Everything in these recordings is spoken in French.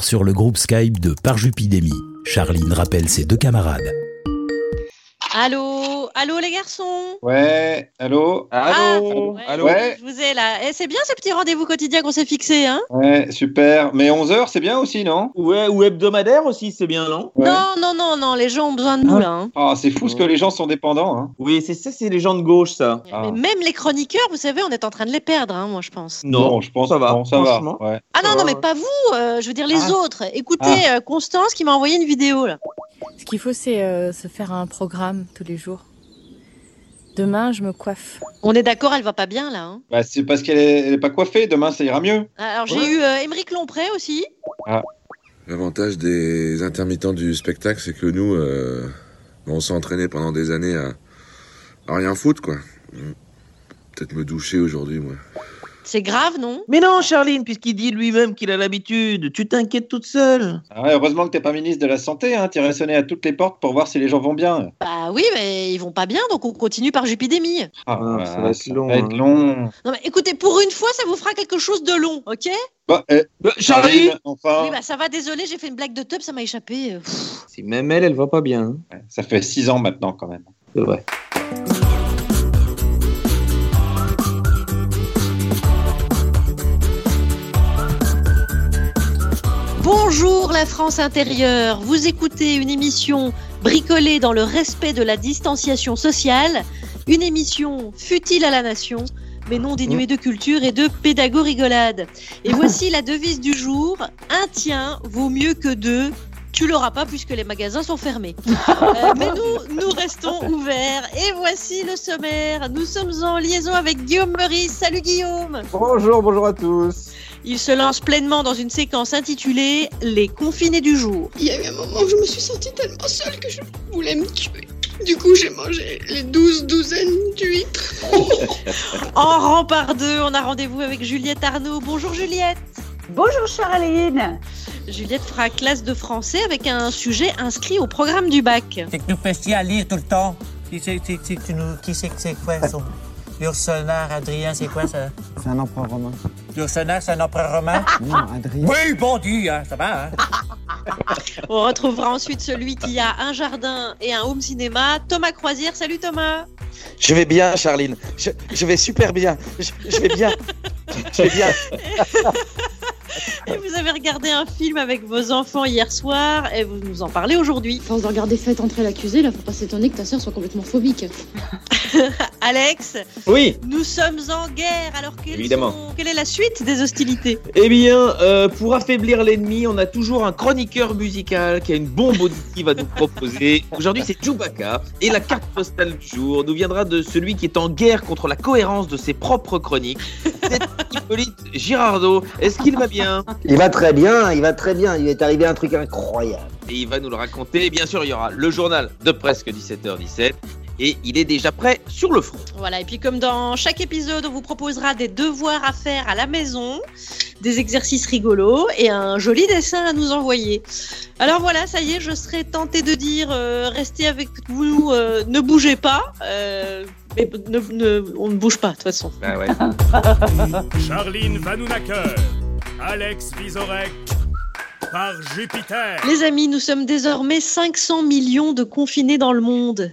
sur le groupe Skype de Parjupidémie. Charline rappelle ses deux camarades. Allô Allô les garçons Ouais, allô Allô Ah, Allô Ouais. Je vous ai là. Eh, c'est bien ce petit rendez-vous quotidien qu'on s'est fixé, hein Ouais, super. Mais 11h, c'est bien aussi, non Ouais, ou hebdomadaire aussi, c'est bien, non Ouais. Non, non, non, non, les gens ont besoin de nous Ah. là. hein. Ah, c'est fou ce que les gens sont dépendants. Hein. Oui, c'est ça, c'est les gens de gauche, ça. Ah. Mais même les chroniqueurs, vous savez, on est en train de les perdre, hein, moi je pense. Bon, je pense ça va, bon, ça va. Ah non, non, mais pas vous, euh, je veux dire les Ah. autres. Écoutez euh, Constance qui m'a envoyé une vidéo là. Ce qu'il faut, c'est euh, se faire un programme tous les jours. Demain, je me coiffe. On est d'accord, elle va pas bien là. hein. Bah, c'est parce qu'elle est, elle est pas coiffée. Demain, ça ira mieux. Alors j'ai Ouais. eu euh, Émeric Lompré aussi. L'avantage des intermittents du spectacle, c'est que nous, euh, on s'est entraîné pendant des années à, à rien foutre, quoi. Peut-être me doucher aujourd'hui, moi. C'est grave, non? Mais non, Charline, puisqu'il dit lui-même qu'il a l'habitude, tu t'inquiètes toute seule. Ah ouais, heureusement que t'es pas ministre de la Santé. Hein. T'irais sonner à toutes les portes pour voir si les gens vont bien. Bah oui, mais ils vont pas bien, donc on continue par Jupidémie. Ah, Ah, ça va être long, va être hein. long. Non mais écoutez, pour une fois, ça vous fera quelque chose de long, ok? Bah, eh, Euh, Charline enfin. Oui, bah ça va, désolé, j'ai fait une blague de tub, ça m'a échappé. pff. Si même elle, elle va pas bien. hein. Ça fait 6 ans maintenant, quand même. C'est vrai. Bonjour la France intérieure, vous écoutez une émission bricolée dans le respect de la distanciation sociale, une émission futile à la nation, mais non dénuée de culture et de pédago-rigolade. Et voici la devise du jour, un tien vaut mieux que deux. Tu l'auras pas puisque les magasins sont fermés. Euh, mais nous, nous restons ouverts. Et voici le sommaire. Nous sommes en liaison avec Guillaume Meurice. Salut Guillaume Bonjour, bonjour à tous. Il se lance pleinement dans une séquence intitulée Les confinés du jour. Il y a eu un moment où je me suis sentie tellement seule que je voulais me tuer. Du coup, j'ai mangé les douze douzaines d'huîtres. En rang par deux, on a rendez-vous avec Juliette Arnaud. Bonjour Juliette. Bonjour Charline. Juliette fera classe de français avec un sujet inscrit au programme du bac. C'est que nous chier à lire tout le temps. Qui c'est qui, qui, qui nous- qui c'est que c'est quoi son Ursonar, Adrien, c'est quoi ça? C'est un empereur romain. Ursonar, c'est un empereur romain? Non, Adrien. Oui, bon dit, hein, ça va. Hein? On retrouvera ensuite celui qui a un jardin et un home cinéma, Thomas Croisière. Salut Thomas. Je vais bien, Charline. Je, je vais super bien. Je, je vais bien. Je vais bien. Et vous avez regardé un film avec vos enfants hier soir et vous nous en parlez aujourd'hui. Force de regarder Faites entrer l'accusé, là, faut pas s'étonner que ta sœur soit complètement phobique. Alex, Oui. nous sommes en guerre. Alors quelles Évidemment. sont- quelle est la suite des hostilités? Eh bien, euh, pour affaiblir l'ennemi, on a toujours un chroniqueur musical qui a une bombe auditive à nous proposer. Aujourd'hui, c'est Chewbacca. Et la carte postale du jour nous viendra de celui qui est en guerre contre la cohérence de ses propres chroniques. C'est Hippolyte Girardot. Est-ce qu'il va bien? Il va très bien, il va très bien. Il est arrivé un truc incroyable. Et il va nous le raconter. Et bien sûr, il y aura le journal de presque 17h17. Et il est déjà prêt sur le front. Voilà, et puis comme dans chaque épisode, on vous proposera des devoirs à faire à la maison, des exercices rigolos et un joli dessin à nous envoyer. Alors voilà, ça y est, je serais tentée de dire euh, restez avec vous, euh, ne bougez pas. euh, mais ne- ne- on ne bouge pas de toute façon. Bah ouais. Charline Vanhoenacker, Alex Vizorek, par Jupiter. Les amis, nous sommes désormais 500 millions de confinés dans le monde.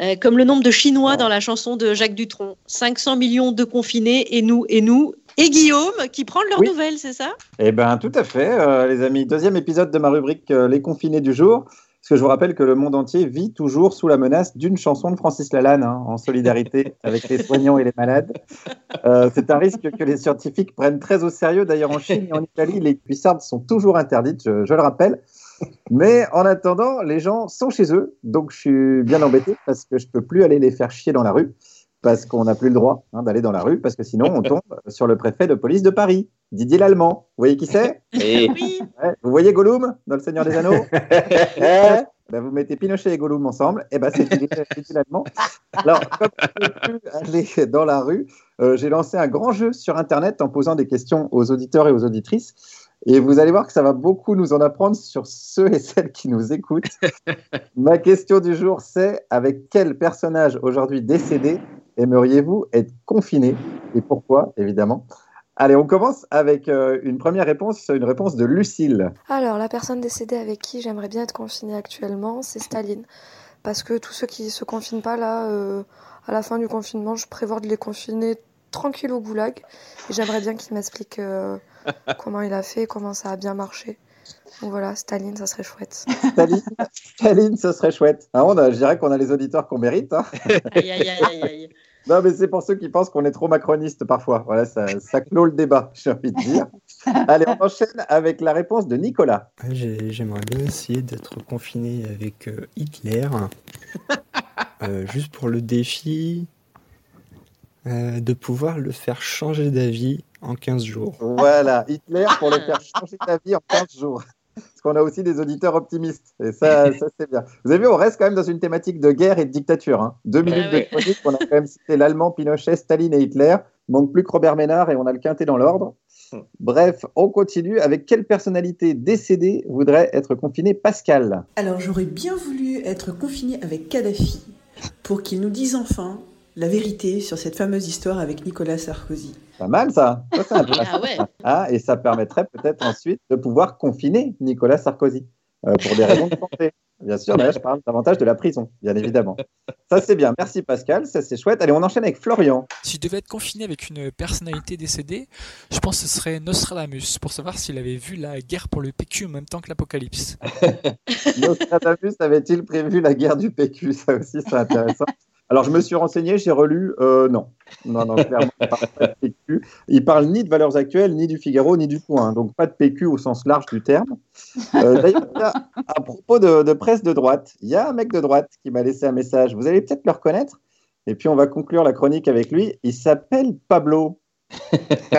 Euh, comme le nombre de Chinois dans la chanson de Jacques Dutronc. 500 millions de confinés, et nous, et nous. Et Guillaume, qui prend leurs Oui. nouvelles, c'est ça? Eh bien, tout à fait, euh, les amis. Deuxième épisode de ma rubrique euh, Les confinés du jour. Parce que je vous rappelle que le monde entier vit toujours sous la menace d'une chanson de Francis Lalanne, hein, en solidarité avec les soignants et les malades. Euh, c'est un risque que les scientifiques prennent très au sérieux. D'ailleurs, en Chine et en Italie, les cuissardes sont toujours interdites, je, le rappelle. Mais en attendant, les gens sont chez eux. Donc, je suis bien embêté parce que je peux plus aller les faire chier dans la rue. Parce qu'on n'a plus le droit hein, d'aller dans la rue. Parce que sinon, on tombe sur le préfet de police de Paris, Didier Lallemand. Vous voyez qui c'est? Et Oui. Ouais, Vous voyez Gollum dans Le Seigneur des Anneaux? Ouais. Ben, Vous mettez Pinochet et Gollum ensemble, et ben c'est Didier Didier Lallemand. Alors, comme je ne peux plus aller dans la rue, euh, j'ai lancé un grand jeu sur Internet en posant des questions aux auditeurs et aux auditrices. Et vous allez voir que ça va beaucoup nous en apprendre sur ceux et celles qui nous écoutent. Ma question du jour, c'est avec quel personnage aujourd'hui décédé aimeriez-vous être confiné Et pourquoi, évidemment? Allez, on commence avec euh, une première réponse, une réponse de Lucille. Alors, la personne décédée avec qui j'aimerais bien être confinée actuellement, c'est Staline. Parce que tous ceux qui se confinent pas là, euh, à la fin du confinement, je prévois de les confiner tranquille au goulag. Et j'aimerais bien qu'il m'explique euh, comment il a fait, comment ça a bien marché. Donc voilà, Staline, ça serait chouette. Staline, Staline, ce serait chouette. Hein, on a- je dirais qu'on a les auditeurs qu'on mérite. hein. Aïe, aïe, aïe, aïe. Non, mais c'est pour ceux qui pensent qu'on est trop macroniste parfois. Voilà, ça, ça clôt le débat, j'ai envie de dire. Allez, on enchaîne avec la réponse de Nicolas. J'aimerais bien essayer d'être confiné avec euh, Hitler, euh, juste pour le défi euh, de pouvoir le faire changer d'avis en 15 jours. Voilà, Hitler pour le faire changer d'avis en 15 jours. Parce qu'on a aussi des auditeurs optimistes. Et ça, ça c'est bien. Vous avez vu, on reste quand même dans une thématique de guerre et de dictature. hein. Deux minutes ouais. de chronique, on a quand même cité l'Allemand, Pinochet, Staline et Hitler. Il manque plus que Robert Ménard et on a le quintet dans l'ordre. Bref, on continue. Avec quelle personnalité décédée voudrait être confiné Pascal? Alors j'aurais bien voulu être confiné avec Kadhafi pour qu'il nous dise enfin la vérité sur cette fameuse histoire avec Nicolas Sarkozy. Pas mal ça. Ça, c'est intéressant. Ah ouais. Ah, et ça permettrait peut-être ensuite de pouvoir confiner Nicolas Sarkozy euh, pour des raisons de santé. Bien sûr, là, je parle davantage de la prison, bien évidemment. Ça, c'est bien. Merci Pascal, ça c'est chouette. Allez, on enchaîne avec Florian. Si je devais être confiné avec une personnalité décédée, je pense que ce serait Nostradamus pour savoir s'il avait vu la guerre pour le PQ en même temps que l'Apocalypse. Nostradamus avait-il prévu la guerre du PQ Ça aussi, c'est intéressant. Alors, je me suis renseigné, j'ai relu. euh, non. Non, non, clairement, il parle pas de PQ. Il parle ni de valeurs actuelles, ni du Figaro, ni du Point. Donc, pas de PQ au sens large du terme. Euh, D'ailleurs, à propos de, de presse de droite, il y a un mec de droite qui m'a laissé un message. Vous allez peut-être le reconnaître. Et puis, on va conclure la chronique avec lui. Il s'appelle Pablo.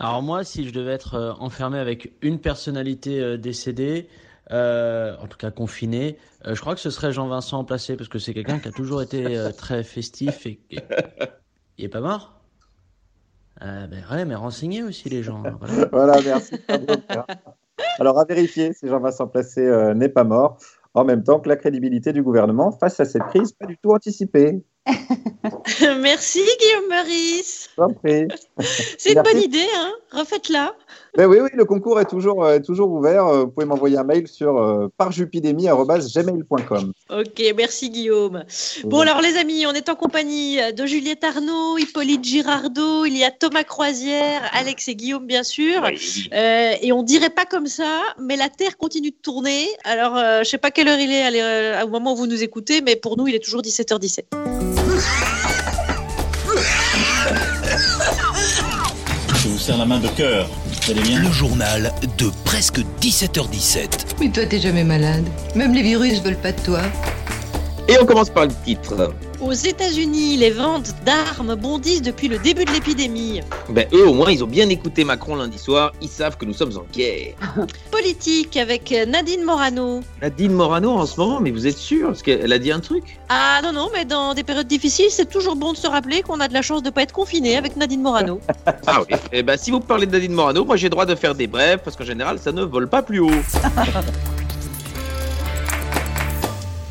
Alors moi, si je devais être euh, enfermé avec une personnalité euh, décédée, euh, en tout cas confinée, euh, je crois que ce serait Jean-Vincent Placé, parce que c'est quelqu'un qui a toujours été euh, très festif et et- il est pas mort. Euh, ben ouais, mais renseignez aussi les gens. hein, voilà. voilà, merci. Alors, à vérifier si Jean-Vincent Placé euh, n'est pas mort. En même temps que la crédibilité du gouvernement face à cette crise, pas du tout anticipée. Merci Guillaume Meurice. Je vous en prie. C'est une bonne idée, hein Refaites-la. Ben oui, oui, le concours est toujours, euh, toujours ouvert. Euh, Vous pouvez m'envoyer un mail sur euh, parjupidemie.gmail.com. Ok, merci Guillaume. Bon alors les amis, on est en compagnie de Juliette Arnaud, Hippolyte Girardot, il y a Thomas Croisière, Alex et Guillaume bien sûr. Euh, et on dirait pas comme ça, mais la Terre continue de tourner. Alors euh, je sais pas quelle heure il est euh, au moment où vous nous écoutez, mais pour nous il est toujours 17h17. Je vous serre la main de cœur. Vous allez bien Le journal de presque 17h17. Mais toi, t'es jamais malade. Même les virus veulent pas de toi. Et on commence par le titre. Aux États-Unis, les ventes d'armes bondissent depuis le début de l'épidémie. Ben, eux, au moins, ils ont bien écouté Macron lundi soir. Ils savent que nous sommes en guerre. Politique avec Nadine Morano. Nadine Morano en ce moment, mais vous êtes sûr Parce qu'elle a dit un truc? Ah non, non, mais dans des périodes difficiles, c'est toujours bon de se rappeler qu'on a de la chance de ne pas être confiné avec Nadine Morano. Ah oui. Eh ben, si vous parlez de Nadine Morano, moi j'ai droit de faire des brèves parce qu'en général, ça ne vole pas plus haut.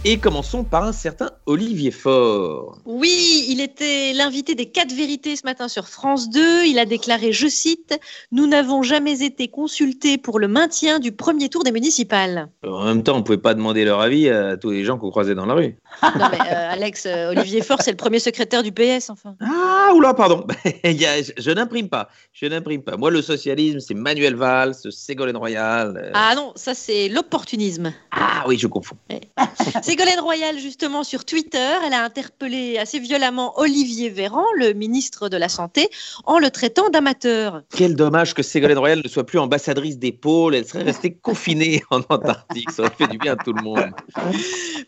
Et commençons par un certain Olivier Faure. Oui, il était l'invité des quatre vérités ce matin sur France 2. Il a déclaré, je cite, Nous n'avons jamais été consultés pour le maintien du premier tour des municipales. En même temps, on pouvait pas demander leur avis à tous les gens qu'on croisait dans la rue. Non mais euh, Alex, euh, Olivier Faure, c'est le premier secrétaire du PS, enfin. Ah, oula, pardon. Je je n'imprime pas. Je n'imprime pas. Moi, le socialisme, c'est Manuel Valls, Ségolène Royal. euh. Ah non, ça c'est l'opportunisme. Ah oui, je confonds. Ségolène Royal, justement, sur Twitter, elle a interpellé assez violemment Olivier Véran, le ministre de la Santé, en le traitant d'amateur. Quel dommage que Ségolène Royal ne soit plus ambassadrice des pôles. Elle serait restée confinée en Antarctique. Ça aurait fait du bien à tout le monde.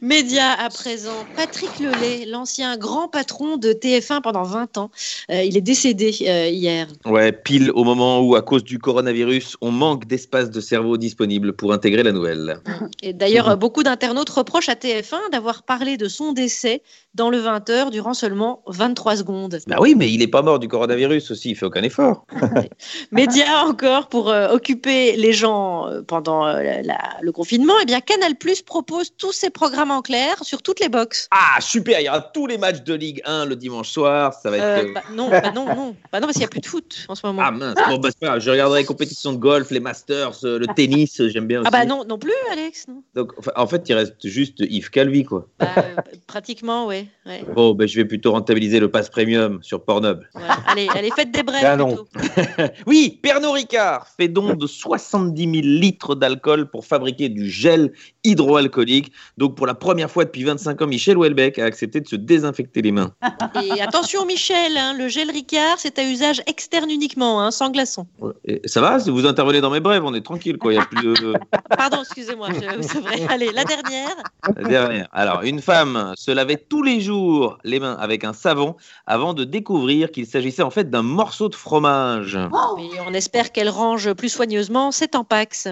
Média à présent, Patrick Lelay, l'ancien grand patron de TF1 pendant 20 ans, euh, il est décédé euh, hier. Ouais, pile au moment où, à cause du coronavirus, on manque d'espace de cerveau disponible pour intégrer la nouvelle. Et d'ailleurs, euh, beaucoup d'internautes reprochent à TF1 d'avoir parlé de son décès dans le 20h durant seulement 23 secondes. Bah oui, mais il n'est pas mort du coronavirus aussi, il fait aucun effort. Média encore pour euh, occuper les gens pendant la- la- le confinement. Eh bien, Canal Plus propose tous ses programmes en clair sur toutes les box. Ah, super, il y aura tous les matchs de Ligue 1 le dimanche soir. Ça va être. Euh, bah, non, bah non, non. Bah non, parce qu'il n'y a plus de foot en ce moment. Ah mince, bon, bah, pas je regarderai les compétitions de golf, les Masters, euh, le tennis, euh, j'aime bien aussi. Ah bah non, non plus, Alex. Non. Donc, en fait, il reste juste Yves Calvi, quoi. Bah, euh, pratiquement, ouais. ouais. Bon, bah, je vais plutôt rentabiliser le pass premium sur Pornhub. Voilà. Allez, allez, faites des brèves. Ben. Oui, Pernod Ricard fait don de 70 000 litres d'alcool pour fabriquer du gel hydroalcoolique. Donc, pour la première fois depuis 25 ans, Michel Houellebecq a accepté de se désinfecter les mains. Et attention, Michel, hein, le gel Ricard, c'est à usage externe uniquement, hein, sans glaçon. Et ça va Si vous intervenez dans mes brèves, on est tranquille, quoi. Il y a plus de. Pardon, excusez-moi, c'est vrai. Allez, la dernière. La dernière. Alors, une femme se lavait tous les jours les mains avec un savon avant de découvrir qu'il s'agissait en fait d'un morceau de fromage. Et on espère qu'elle range plus soigneusement ses tampax.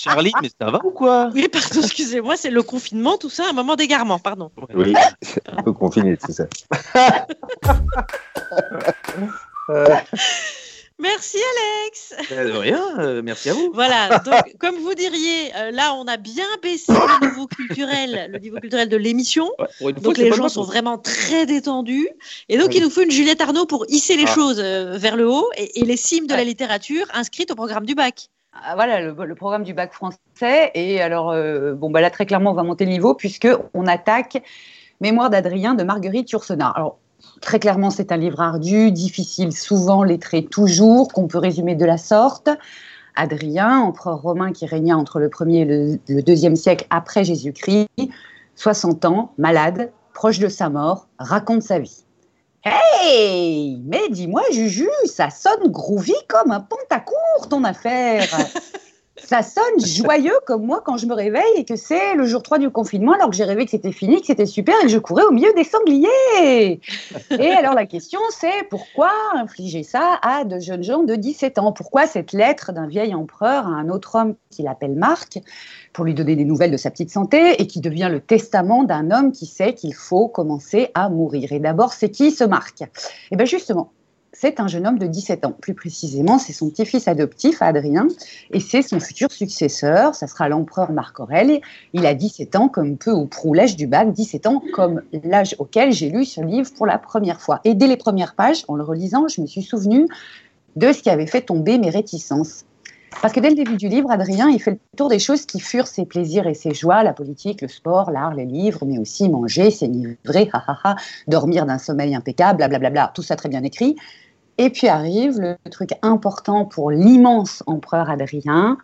Charlie, mais ça va ou quoi Oui, pardon, excusez-moi, c'est le confinement, tout ça, un moment d'égarement, pardon. Oui, un peu confiné, c'est ça. Merci Alex. Euh, de rien, euh, merci à vous. Voilà, donc comme vous diriez, euh, là on a bien baissé le niveau culturel, le niveau culturel de l'émission. Fois, Donc les gens sont vraiment très détendus. Et donc Oui. il nous faut une Juliette Arnaud pour hisser les Ah. choses euh, vers le haut et, et les cimes de la littérature inscrites au programme du bac. Ah, voilà le, programme du bac français. Et alors, euh, bon, bah là, très clairement, on va monter le niveau puisque on attaque Mémoire d'Adrien de Marguerite Yourcenar. Alors, très clairement, c'est un livre ardu, difficile, souvent lettré, toujours, qu'on peut résumer de la sorte. Adrien, empereur romain qui régna entre le 1er et le, le 2e siècle après Jésus-Christ, 60 ans, malade, proche de sa mort, raconte sa vie. Hey, mais dis-moi, Juju, ça sonne groovy comme un pantacourt, ton affaire. ça sonne joyeux comme moi quand je me réveille et que c'est le jour 3 du confinement alors que j'ai rêvé que c'était fini, que c'était super et que je courais au milieu des sangliers. Et alors la question c'est pourquoi infliger ça à de jeunes gens de 17 ans? Pourquoi cette lettre d'un vieil empereur à un autre homme qu'il appelle Marc pour lui donner des nouvelles de sa petite santé et qui devient le testament d'un homme qui sait qu'il faut commencer à mourir? Et d'abord, c'est qui ce Marc? Eh bien justement, c'est un jeune homme de 17 ans. Plus précisément, c'est son petit-fils adoptif, Adrien, et c'est son futur successeur. Ça sera l'empereur Marc Aurèle. Il a 17 ans, comme peu ou prou l'âge du bac, 17 ans comme l'âge auquel j'ai lu ce livre pour la première fois. Et dès les premières pages, en le relisant, je me suis souvenu de ce qui avait fait tomber mes réticences. Parce que dès le début du livre, Adrien, il fait le tour des choses qui furent ses plaisirs et ses joies, la politique, le sport, l'art, les livres, mais aussi manger, ha, dormir d'un sommeil impeccable, blablabla, tout ça très bien écrit. Et puis arrive le truc important pour l'immense empereur Adrien.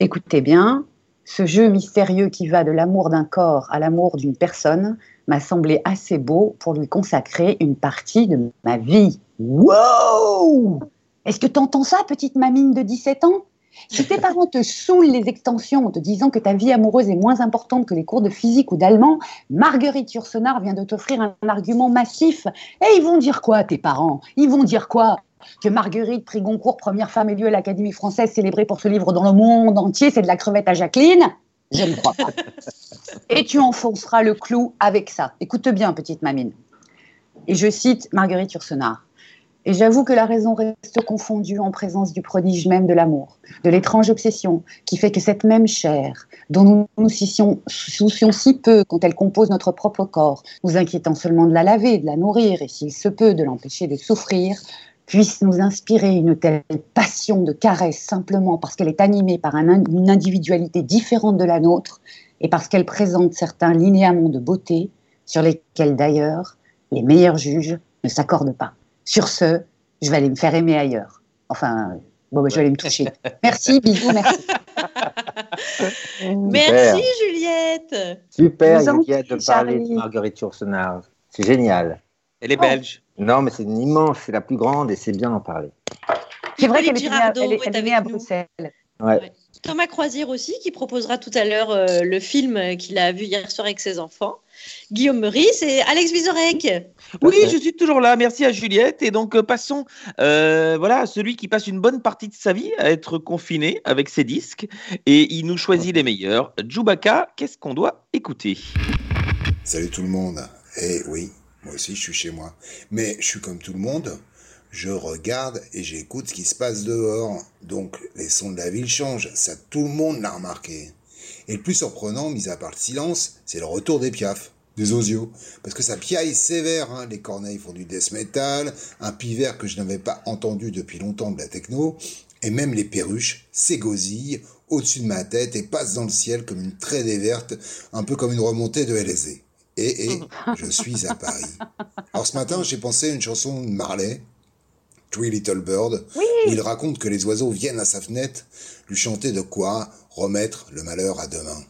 Écoutez bien, ce jeu mystérieux qui va de l'amour d'un corps à l'amour d'une personne m'a semblé assez beau pour lui consacrer une partie de ma vie. Wow Est-ce que t'entends ça, petite mamine de 17 ans? Si tes parents te saoulent les extensions en te disant que ta vie amoureuse est moins importante que les cours de physique ou d'allemand, Marguerite Yourcenar vient de t'offrir un argument massif. Et ils vont dire quoi, tes parents? Ils vont dire quoi? Que Marguerite prix Goncourt, première femme élue à l'Académie française célébrée pour ce livre dans le monde entier, c'est de la crevette à Jacqueline? Je ne crois pas. Et tu enfonceras le clou avec ça. Écoute bien, petite mamine. Et je cite Marguerite Yourcenar. Et j'avoue que la raison reste confondue en présence du prodige même de l'amour, de l'étrange obsession qui fait que cette même chair, dont nous nous soucions, si peu quand elle compose notre propre corps, nous inquiétant seulement de la laver, de la nourrir et s'il se peut de l'empêcher de souffrir, puisse nous inspirer une telle passion de caresse simplement parce qu'elle est animée par un- une individualité différente de la nôtre et parce qu'elle présente certains linéaments de beauté sur lesquels d'ailleurs les meilleurs juges ne s'accordent pas. Sur ce, je vais aller me faire aimer ailleurs. Enfin, bon, bah, je vais aller me toucher. Merci, bisous, merci. Merci Juliette. Super, Vous Juliette, de parler Charlie. de Marguerite Yourcenar. C'est génial. Elle est belge. Non, mais c'est une immense, c'est la plus grande et c'est bien d'en parler. C'est vrai qu'elle est née à- elle est- est elle est avec née à nous. Bruxelles. Ouais. Thomas Croisière aussi, qui proposera tout à l'heure euh, le film qu'il a vu hier soir avec ses enfants. Guillaume Meurice et Alex Vizorek. Oui, je suis toujours là. Merci à Juliette. Et donc, euh, passons euh, voilà, à celui qui passe une bonne partie de sa vie à être confiné avec ses disques. Et il nous choisit les meilleurs. Djoubaka, qu'est-ce qu'on doit écouter? Salut tout le monde. Eh oui, moi aussi je suis chez moi. Mais je suis comme tout le monde. Je regarde et j'écoute ce qui se passe dehors. Donc les sons de la ville changent. Ça tout le monde l'a remarqué. Et le plus surprenant, mis à part le silence, c'est le retour des piafs, des osios. Parce que ça piaille sévère, hein. les corneilles font du death metal, un pivert que je n'avais pas entendu depuis longtemps de la techno, et même les perruches s'égosillent au-dessus de ma tête et passent dans le ciel comme une traînée verte, un peu comme une remontée de LSD. Et, et je suis à Paris. Alors ce matin, j'ai pensé à une chanson de Marley, Three Little Bird, où il raconte que les oiseaux viennent à sa fenêtre lui chanter de quoi remettre le malheur à demain.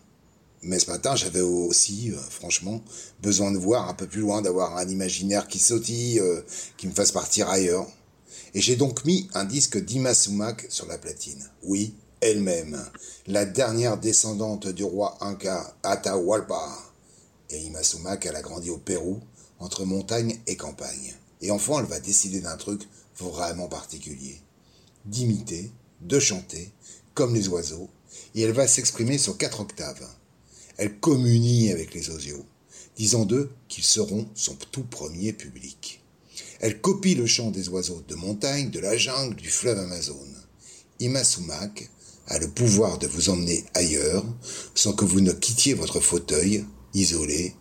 Mais ce matin, j'avais aussi, euh, franchement, besoin de voir un peu plus loin, d'avoir un imaginaire qui sautille, euh, qui me fasse partir ailleurs. Et j'ai donc mis un disque d'Ima Sumac sur la platine. Oui, elle-même, la dernière descendante du roi Inca Atahualpa. Et Ima Sumac, elle a grandi au Pérou, entre montagne et campagne. Et enfin, elle va décider d'un truc vraiment particulier. D'imiter, de chanter, comme les oiseaux, et elle va s'exprimer sur quatre octaves. Elle communie avec les osios, disant d'eux qu'ils seront son tout premier public. Elle copie le chant des oiseaux de montagne, de la jungle, du fleuve Amazon. Ima Sumac a le pouvoir de vous emmener ailleurs sans que vous ne quittiez votre fauteuil, isolé,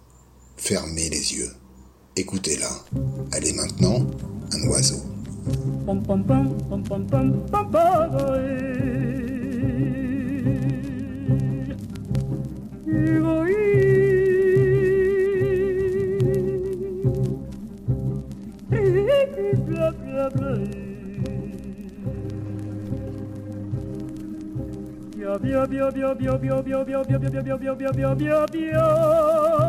fermez les yeux. Écoutez-la. Elle est maintenant un oiseau. Pom pom pom pom pom pom pom pom Blah, blah, blah. bio bio bio bio bio bio bio bio bio bio bio bio bio bio bio bio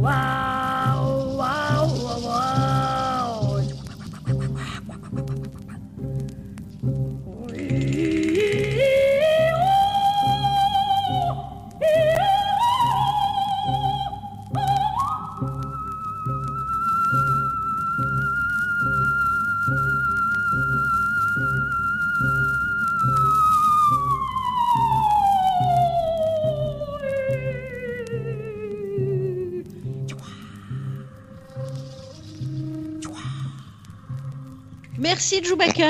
Wow, wow, wow,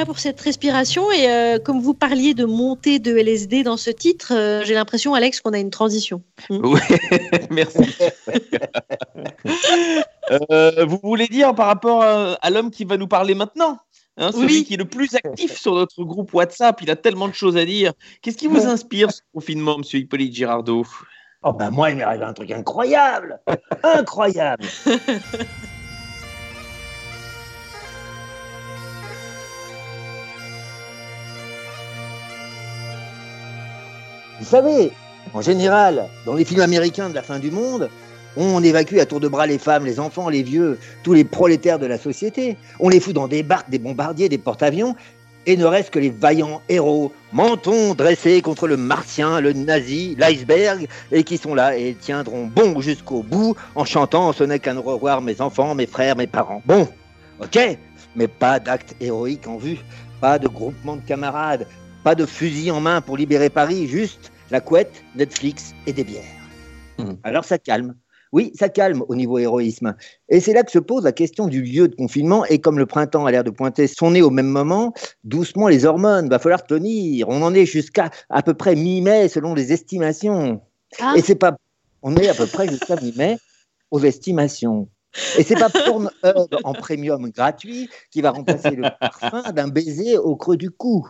Pour cette respiration et euh, comme vous parliez de montée de LSD dans ce titre, euh, j'ai l'impression Alex qu'on a une transition. Oui, merci. Euh, vous voulez dire par rapport à, à l'homme qui va nous parler maintenant hein, Celui Oui. qui est le plus actif sur notre groupe WhatsApp, il a tellement de choses à dire. Qu'est-ce qui vous inspire ce confinement, monsieur Hippolyte Girardot? Oh ben moi, il m'est arrivé un truc incroyable Incroyable Vous savez, en général, dans les films américains de la fin du monde, on évacue à tour de bras les femmes, les enfants, les vieux, tous les prolétaires de la société. On les fout dans des barques, des bombardiers, des porte-avions, et ne reste que les vaillants héros, mentons dressés contre le martien, le nazi, l'iceberg, et qui sont là et tiendront bon jusqu'au bout en chantant Ce n'est qu'un au revoir mes enfants, mes frères, mes parents. Bon, ok, mais pas d'acte héroïque en vue, pas de groupement de camarades, pas de fusil en main pour libérer Paris, juste la couette, Netflix et des bières. Alors ça calme. Oui, ça calme au niveau héroïsme. Et c'est là que se pose la question du lieu de confinement. Et comme le printemps a l'air de pointer son nez au même moment, doucement les hormones, va falloir tenir. On en est jusqu'à à peu près mi-mai selon les estimations. Ah. Et c'est pas, on est à peu près jusqu'à mi-mai aux estimations. Et c'est pas Pornhub en premium gratuit qui va remplacer le parfum d'un baiser au creux du cou.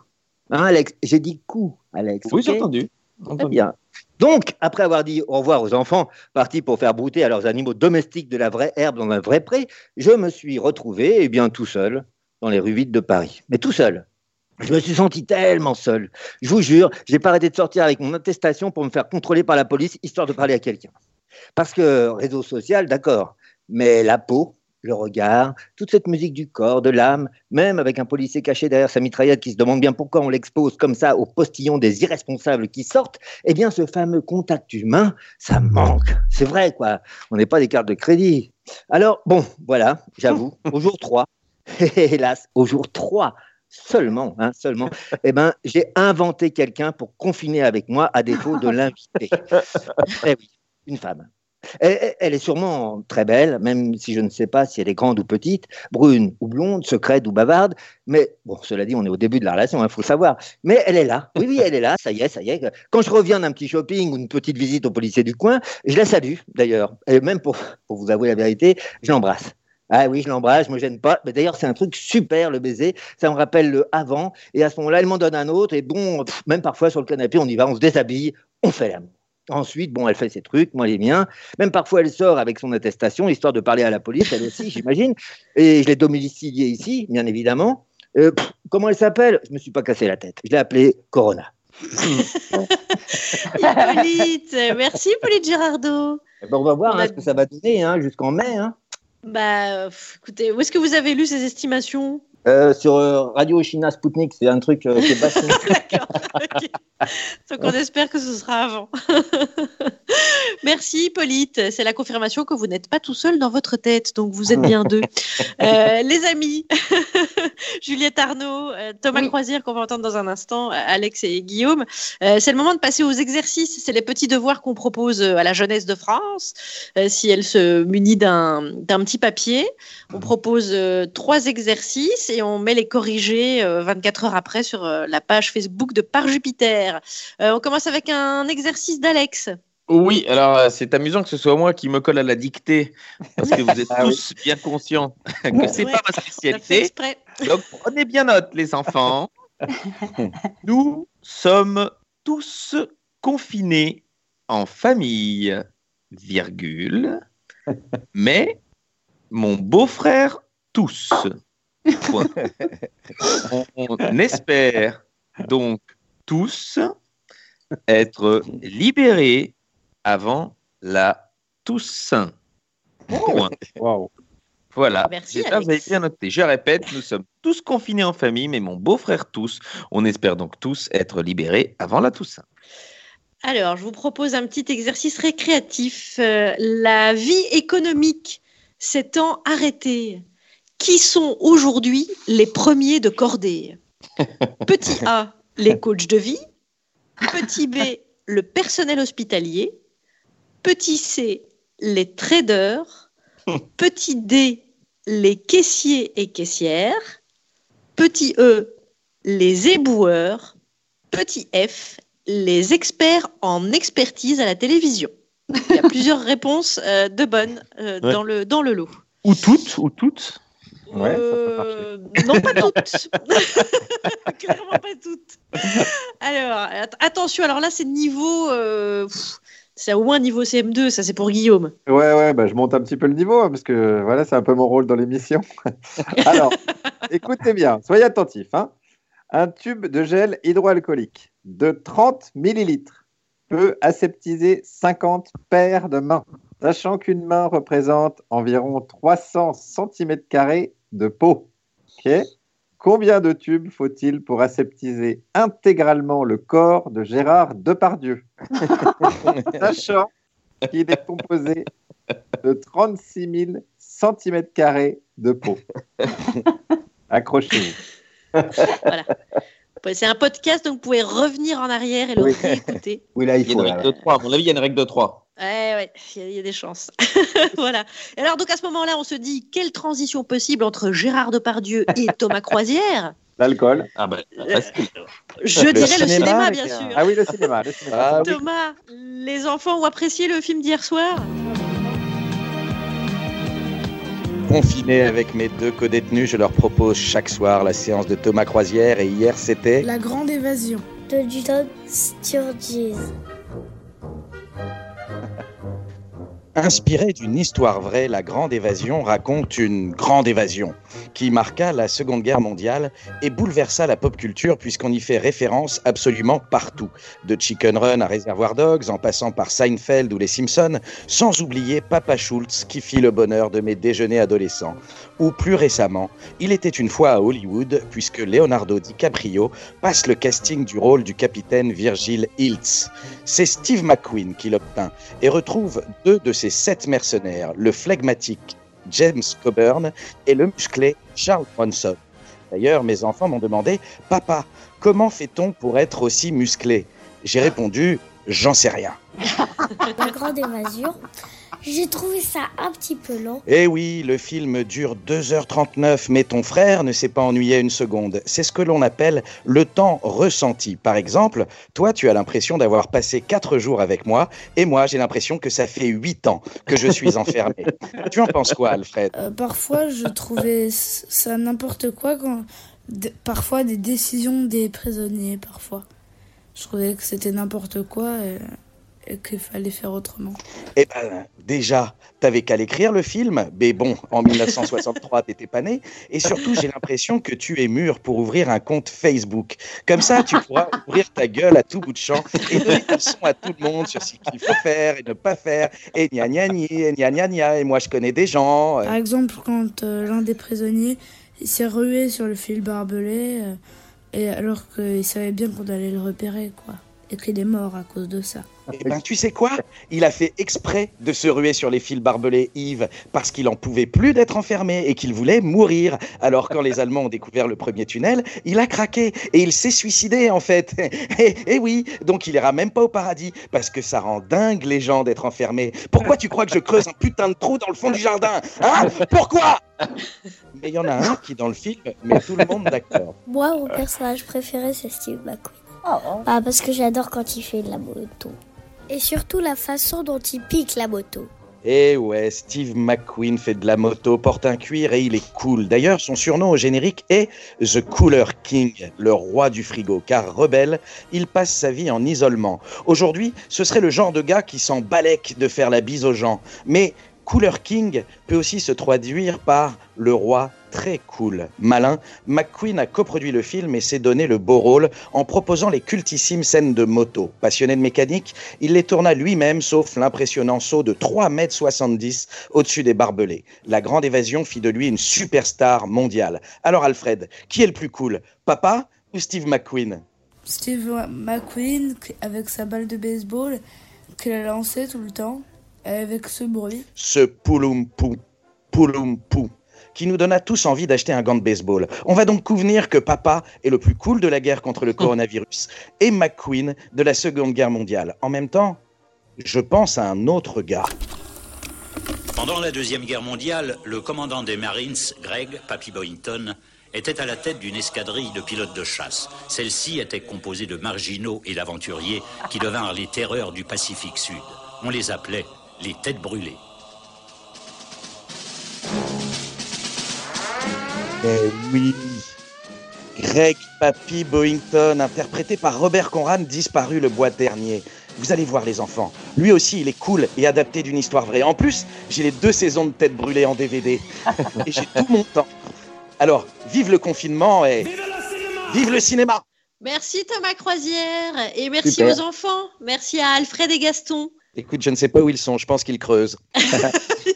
Hein, Alex J'ai dit cou, Alex. Oui, j'ai entendu. Très bien. Donc, après avoir dit au revoir aux enfants, partis pour faire brouter à leurs animaux domestiques de la vraie herbe dans un vrai pré, je me suis retrouvé, eh bien, tout seul, dans les rues vides de Paris. Mais tout seul. Je me suis senti tellement seul. Je vous jure, j'ai pas arrêté de sortir avec mon attestation pour me faire contrôler par la police, histoire de parler à quelqu'un. Parce que réseau social, d'accord, mais la peau, le regard, toute cette musique du corps, de l'âme, même avec un policier caché derrière sa mitraillette qui se demande bien pourquoi on l'expose comme ça au postillon des irresponsables qui sortent, eh bien ce fameux contact humain, ça manque. C'est vrai, quoi. On n'est pas des cartes de crédit. Alors, bon, voilà, j'avoue, au jour 3, hélas, au jour 3, seulement, hein, seulement, eh ben, j'ai inventé quelqu'un pour confiner avec moi à défaut de l'inviter. Eh oui, une femme. Elle, est sûrement très belle, même si je ne sais pas si elle est grande ou petite, brune ou blonde, secrète ou bavarde. Mais bon, cela dit, on est au début de la relation, il faut le savoir. Mais elle est là. Oui, oui, elle est là. Ça y est, ça y est. Quand je reviens d'un petit shopping ou une petite visite au policier du coin, je la salue d'ailleurs. Et même pour, vous avouer la vérité, je l'embrasse. Ah oui, je l'embrasse, je me gêne pas. Mais d'ailleurs, c'est un truc super, le baiser. Ça me rappelle le avant. Et à ce moment-là, elle m'en donne un autre. Et bon, même parfois sur le canapé, on y va, on se déshabille, on fait l'amour. Ensuite, bon, elle fait ses trucs, moi les miens. Même parfois, elle sort avec son attestation, histoire de parler à la police, elle aussi, j'imagine. Et je l'ai domiciliée ici, bien évidemment. Euh, pff, comment elle s'appelle? Je me suis pas cassé la tête. Je l'ai appelée Corona. Hippolyte, merci Hippolyte Girardot. Eh ben, on va voir On hein, ce que ça va donner hein, jusqu'en mai. hein. Bah, pff, écoutez, où est-ce que vous avez lu ces estimations? Euh, sur euh, Radio China Sputnik, c'est un truc euh, qui est vachement- Donc on espère que ce sera avant. Merci Hippolyte, c'est la confirmation que vous n'êtes pas tout seul dans votre tête, donc vous êtes bien deux. Euh, les amis, Juliette Arnaud, Thomas Croisière qu'on va entendre dans un instant, Alex et Guillaume, euh, c'est le moment de passer aux exercices. C'est les petits devoirs qu'on propose à la jeunesse de France. Euh, si elle se munit d'un d'un petit papier, on propose euh, trois exercices et on met les corrigés euh, 24 heures après sur euh, la page Facebook de Par Jupiter. Euh, on commence avec un exercice d'Alex. Oui, alors euh, c'est amusant que ce soit moi qui me colle à la dictée, parce que vous êtes Ah oui. tous bien conscients que c'est Ouais, pas ma spécialité. Donc prenez bien note, les enfants. Nous sommes tous confinés en famille, virgule, mais mon beau-frère tous. Point. On espère donc tous être libérés avant la Toussaint. Point. Voilà. Merci, J'espère que vous avez bien noté. Je répète, nous sommes tous confinés en famille, mais mon beau-frère tous. On espère donc tous être libérés avant la Toussaint. Alors, je vous propose un petit exercice récréatif. Euh, la vie économique s'étant arrêtée, qui sont aujourd'hui les premiers de cordée Petit A, les coachs de vie. Petit B, le personnel hospitalier. Petit C, les traders. Petit D, les caissiers et caissières. Petit E, les éboueurs. Petit F, les experts en expertise à la télévision. Il y a plusieurs réponses euh, de bonnes euh, Ouais. dans, le, dans le lot. Ou toutes, ou toutes. Euh, non, pas toutes. Clairement pas toutes. Alors, at- attention, alors là, c'est niveau. euh, c'est au moins niveau CM2, ça c'est pour Guillaume. Ouais, ouais, bah, je monte un petit peu le niveau hein, parce que voilà, c'est un peu mon rôle dans l'émission. Alors, écoutez bien, soyez attentifs. hein. Un tube de gel hydroalcoolique de 30 millilitres peut aseptiser 50 paires de mains, sachant qu'une main représente environ 300 cm de peau. Ok Combien de tubes faut-il pour aseptiser intégralement le corps de Gérard Depardieu? Sachant qu'il est composé de 36 000 cm de peau. Accrochez-vous. Ouais, C'est un podcast, donc vous pouvez revenir en arrière et le Oui. réécouter. Oui, là, il Il y a une règle de 3. À mon avis, il y a une règle de 3. Ouais, il y, a- il y a des chances. voilà. Et alors, donc à ce moment-là, on se dit quelle transition possible entre Gérard Depardieu et Thomas Croisière? L'alcool. Ah ben, Je dirais le cinéma, bien sûr. Ah oui, le cinéma. Le cinéma. Ah oui. Thomas, les enfants ont apprécié le film d'hier soir? Confiné avec mes deux codétenus, je leur propose chaque soir la séance de Thomas Croisière et hier c'était La grande évasion. De John Sturges. Inspiré d'une histoire vraie, La Grande Évasion raconte une grande évasion qui marqua la Seconde Guerre mondiale et bouleversa la pop culture puisqu'on y fait référence absolument partout. De Chicken Run à Reservoir Dogs, en passant par Seinfeld ou Les Simpsons, sans oublier Papa Schultz qui fit le bonheur de mes déjeuners adolescents. Ou plus récemment, il était une fois à Hollywood puisque Leonardo DiCaprio passe le casting du rôle du capitaine Virgil Hiltz. C'est Steve McQueen qui l'obtint et retrouve deux de ses sept mercenaires, le flegmatique James Coburn et le musclé Charles Bronson. D'ailleurs, mes enfants m'ont demandé Papa, comment fait-on pour être aussi musclé? J'ai répondu J'en sais rien. La grande évasion. J'ai trouvé ça un petit peu long. Eh oui, le film dure 2h39, mais ton frère ne s'est pas ennuyé une seconde. C'est ce que l'on appelle le temps ressenti. Par exemple, toi, tu as l'impression d'avoir passé 4 jours avec moi, et moi, j'ai l'impression que ça fait 8 ans que je suis enfermé. tu en penses quoi, Alfred? Euh, parfois, je trouvais ça n'importe quoi quand. parfois, des décisions des prisonniers, parfois. Je trouvais que c'était n'importe quoi et, et qu'il fallait faire autrement. Eh ben, déjà, t'avais qu'à l'écrire le film, mais bon, en 1963, t'étais pas né. Et surtout, j'ai l'impression que tu es mûr pour ouvrir un compte Facebook. Comme ça, tu pourras ouvrir ta gueule à tout bout de champ et donner des leçons à tout le monde sur ce qu'il faut faire et ne pas faire. Et gna gna gna, et gna gna gna, et moi je connais des gens. euh, Par exemple, quand euh, l'un des prisonniers s'est rué sur le fil barbelé, euh, et alors qu'il savait bien qu'on allait le repérer, quoi. Et qu'il est mort à cause de ça. Eh ben, tu sais quoi? Il a fait exprès de se ruer sur les fils barbelés, Yves, parce qu'il en pouvait plus d'être enfermé et qu'il voulait mourir. Alors, quand les Allemands ont découvert le premier tunnel, il a craqué et il s'est suicidé, en fait. Et, et oui, donc il ira même pas au paradis, parce que ça rend dingue les gens d'être enfermés. Pourquoi tu crois que je creuse un putain de trou dans le fond du jardin Hein? Pourquoi? Mais il y en a un qui, dans le film, met tout le monde d'accord. Moi, mon personnage préféré, c'est Steve McQueen. Bah, parce que j'adore quand il fait de la moto. Et surtout la façon dont il pique la moto. Eh ouais, Steve McQueen fait de la moto, porte un cuir et il est cool. D'ailleurs, son surnom au générique est The Cooler King, le roi du frigo, car rebelle, il passe sa vie en isolement. Aujourd'hui, ce serait le genre de gars qui s'en balèque de faire la bise aux gens. Mais Cooler King peut aussi se traduire par le roi très cool. Malin, McQueen a coproduit le film et s'est donné le beau rôle en proposant les cultissimes scènes de moto. Passionné de mécanique, il les tourna lui-même, sauf l'impressionnant saut de 3,70 m au-dessus des barbelés. La grande évasion fit de lui une superstar mondiale. Alors Alfred, qui est le plus cool Papa ou Steve McQueen? Steve McQueen, avec sa balle de baseball, qu'il a lancée tout le temps, avec ce bruit. ce pouloum pou, pouloum pou, qui nous donna tous envie d'acheter un gant de baseball. On va donc convenir que papa est le plus cool de la guerre contre le coronavirus et McQueen de la Seconde Guerre mondiale. En même temps, je pense à un autre gars. Pendant la Deuxième Guerre mondiale, le commandant des Marines, Greg Papy Boynton, était à la tête d'une escadrille de pilotes de chasse. Celle-ci était composée de marginaux et d'aventuriers qui devinrent les terreurs du Pacifique Sud. On les appelait les têtes brûlées. Eh oui, Greg Papy Boynton, interprété par Robert Conrad, disparu le mois dernier. Vous allez voir les enfants. Lui aussi, il est cool et adapté d'une histoire vraie. En plus, j'ai les deux saisons de Tête brûlée en DVD. Et j'ai tout mon temps. Alors, vive le confinement et vive le cinéma Merci Thomas Croisière et merci Super. aux enfants. Merci à Alfred et Gaston. Écoute, je ne sais pas où ils sont, je pense qu'ils creusent.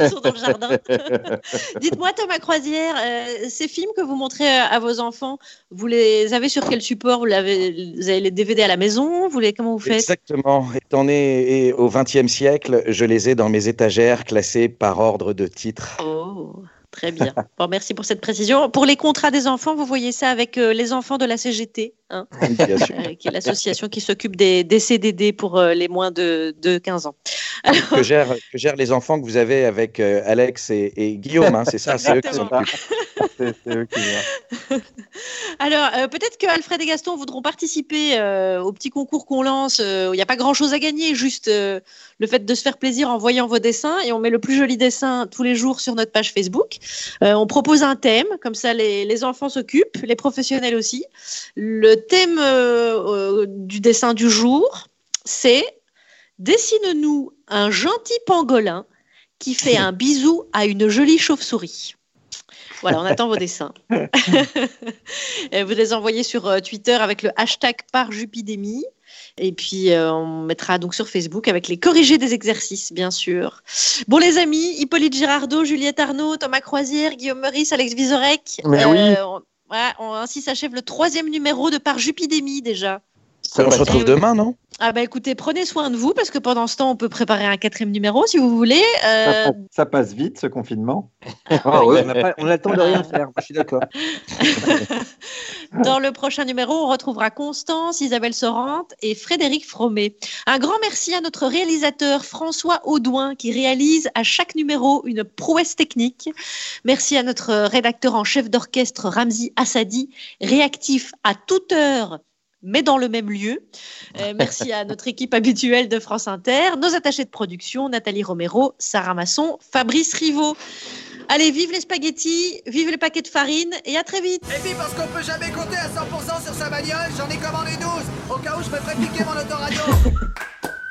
Ils sont dans le jardin. Dites-moi Thomas Croisière, euh, ces films que vous montrez euh, à vos enfants, vous les avez sur quel support? Vous, vous avez les DVD à la maison? Vous les, Comment vous faites? Exactement. Étant né et au XXe siècle, je les ai dans mes étagères classées par ordre de titre. Oh. Très bien. Bon, merci pour cette précision. Pour les contrats des enfants, vous voyez ça avec euh, les enfants de la CGT, hein, euh, qui est l'association qui s'occupe des, des CDD pour euh, les moins de, de 15 ans. que, gère, que gère les enfants que vous avez avec euh, Alex et, et Guillaume, hein, c'est ça, c'est eux qui qui gèrent. Alors, euh, peut-être que Alfred et Gaston voudront participer euh, au petit concours qu'on lance. euh, Il n'y a pas grand-chose à gagner, juste euh, le fait de se faire plaisir en voyant vos dessins. Et on met le plus joli dessin tous les jours sur notre page Facebook. Euh, on propose un thème, comme ça les, les enfants s'occupent, les professionnels aussi. Le thème euh, euh, du dessin du jour, c'est Dessine-nous un gentil pangolin qui fait un bisou à une jolie chauve-souris. Voilà, on attend vos dessins. Vous les envoyez sur euh, Twitter avec le hashtag par Jupidémie. Et puis, euh, on mettra donc sur Facebook avec les corrigés des exercices, bien sûr. Bon, les amis, Hippolyte Girardot, Juliette Arnaud, Thomas Croisière, Guillaume Meurice, Alex Vizorek. Mais oui. on- ainsi s'achève le troisième numéro de Par Jupidémie, déjà. On se retrouve demain, non? Ah bah écoutez, prenez soin de vous, parce que pendant ce temps, on peut préparer un quatrième numéro, si vous voulez. Euh, Ça, passe- ça passe vite ce confinement. Ah ouais, on n'a pas- on a le temps de rien faire, je suis d'accord. Dans le prochain numéro, on retrouvera Constance, Isabelle Sorante et Frédéric Fromet. Un grand merci à notre réalisateur François Audouin qui réalise à chaque numéro une prouesse technique. Merci à notre rédacteur en chef d'orchestre Ramzi Assadi, réactif à toute heure mais dans le même lieu. Euh, merci à notre équipe habituelle de France Inter, nos attachés de production, Nathalie Romero, Sarah Masson, Fabrice Rivaud. Allez, vive les spaghettis, vive les paquets de farine et à très vite. Et puis parce qu'on peut jamais compter à 100% sur sa bagnole, j'en ai commandé 12 Au cas où je me ferais piquer mon autoradio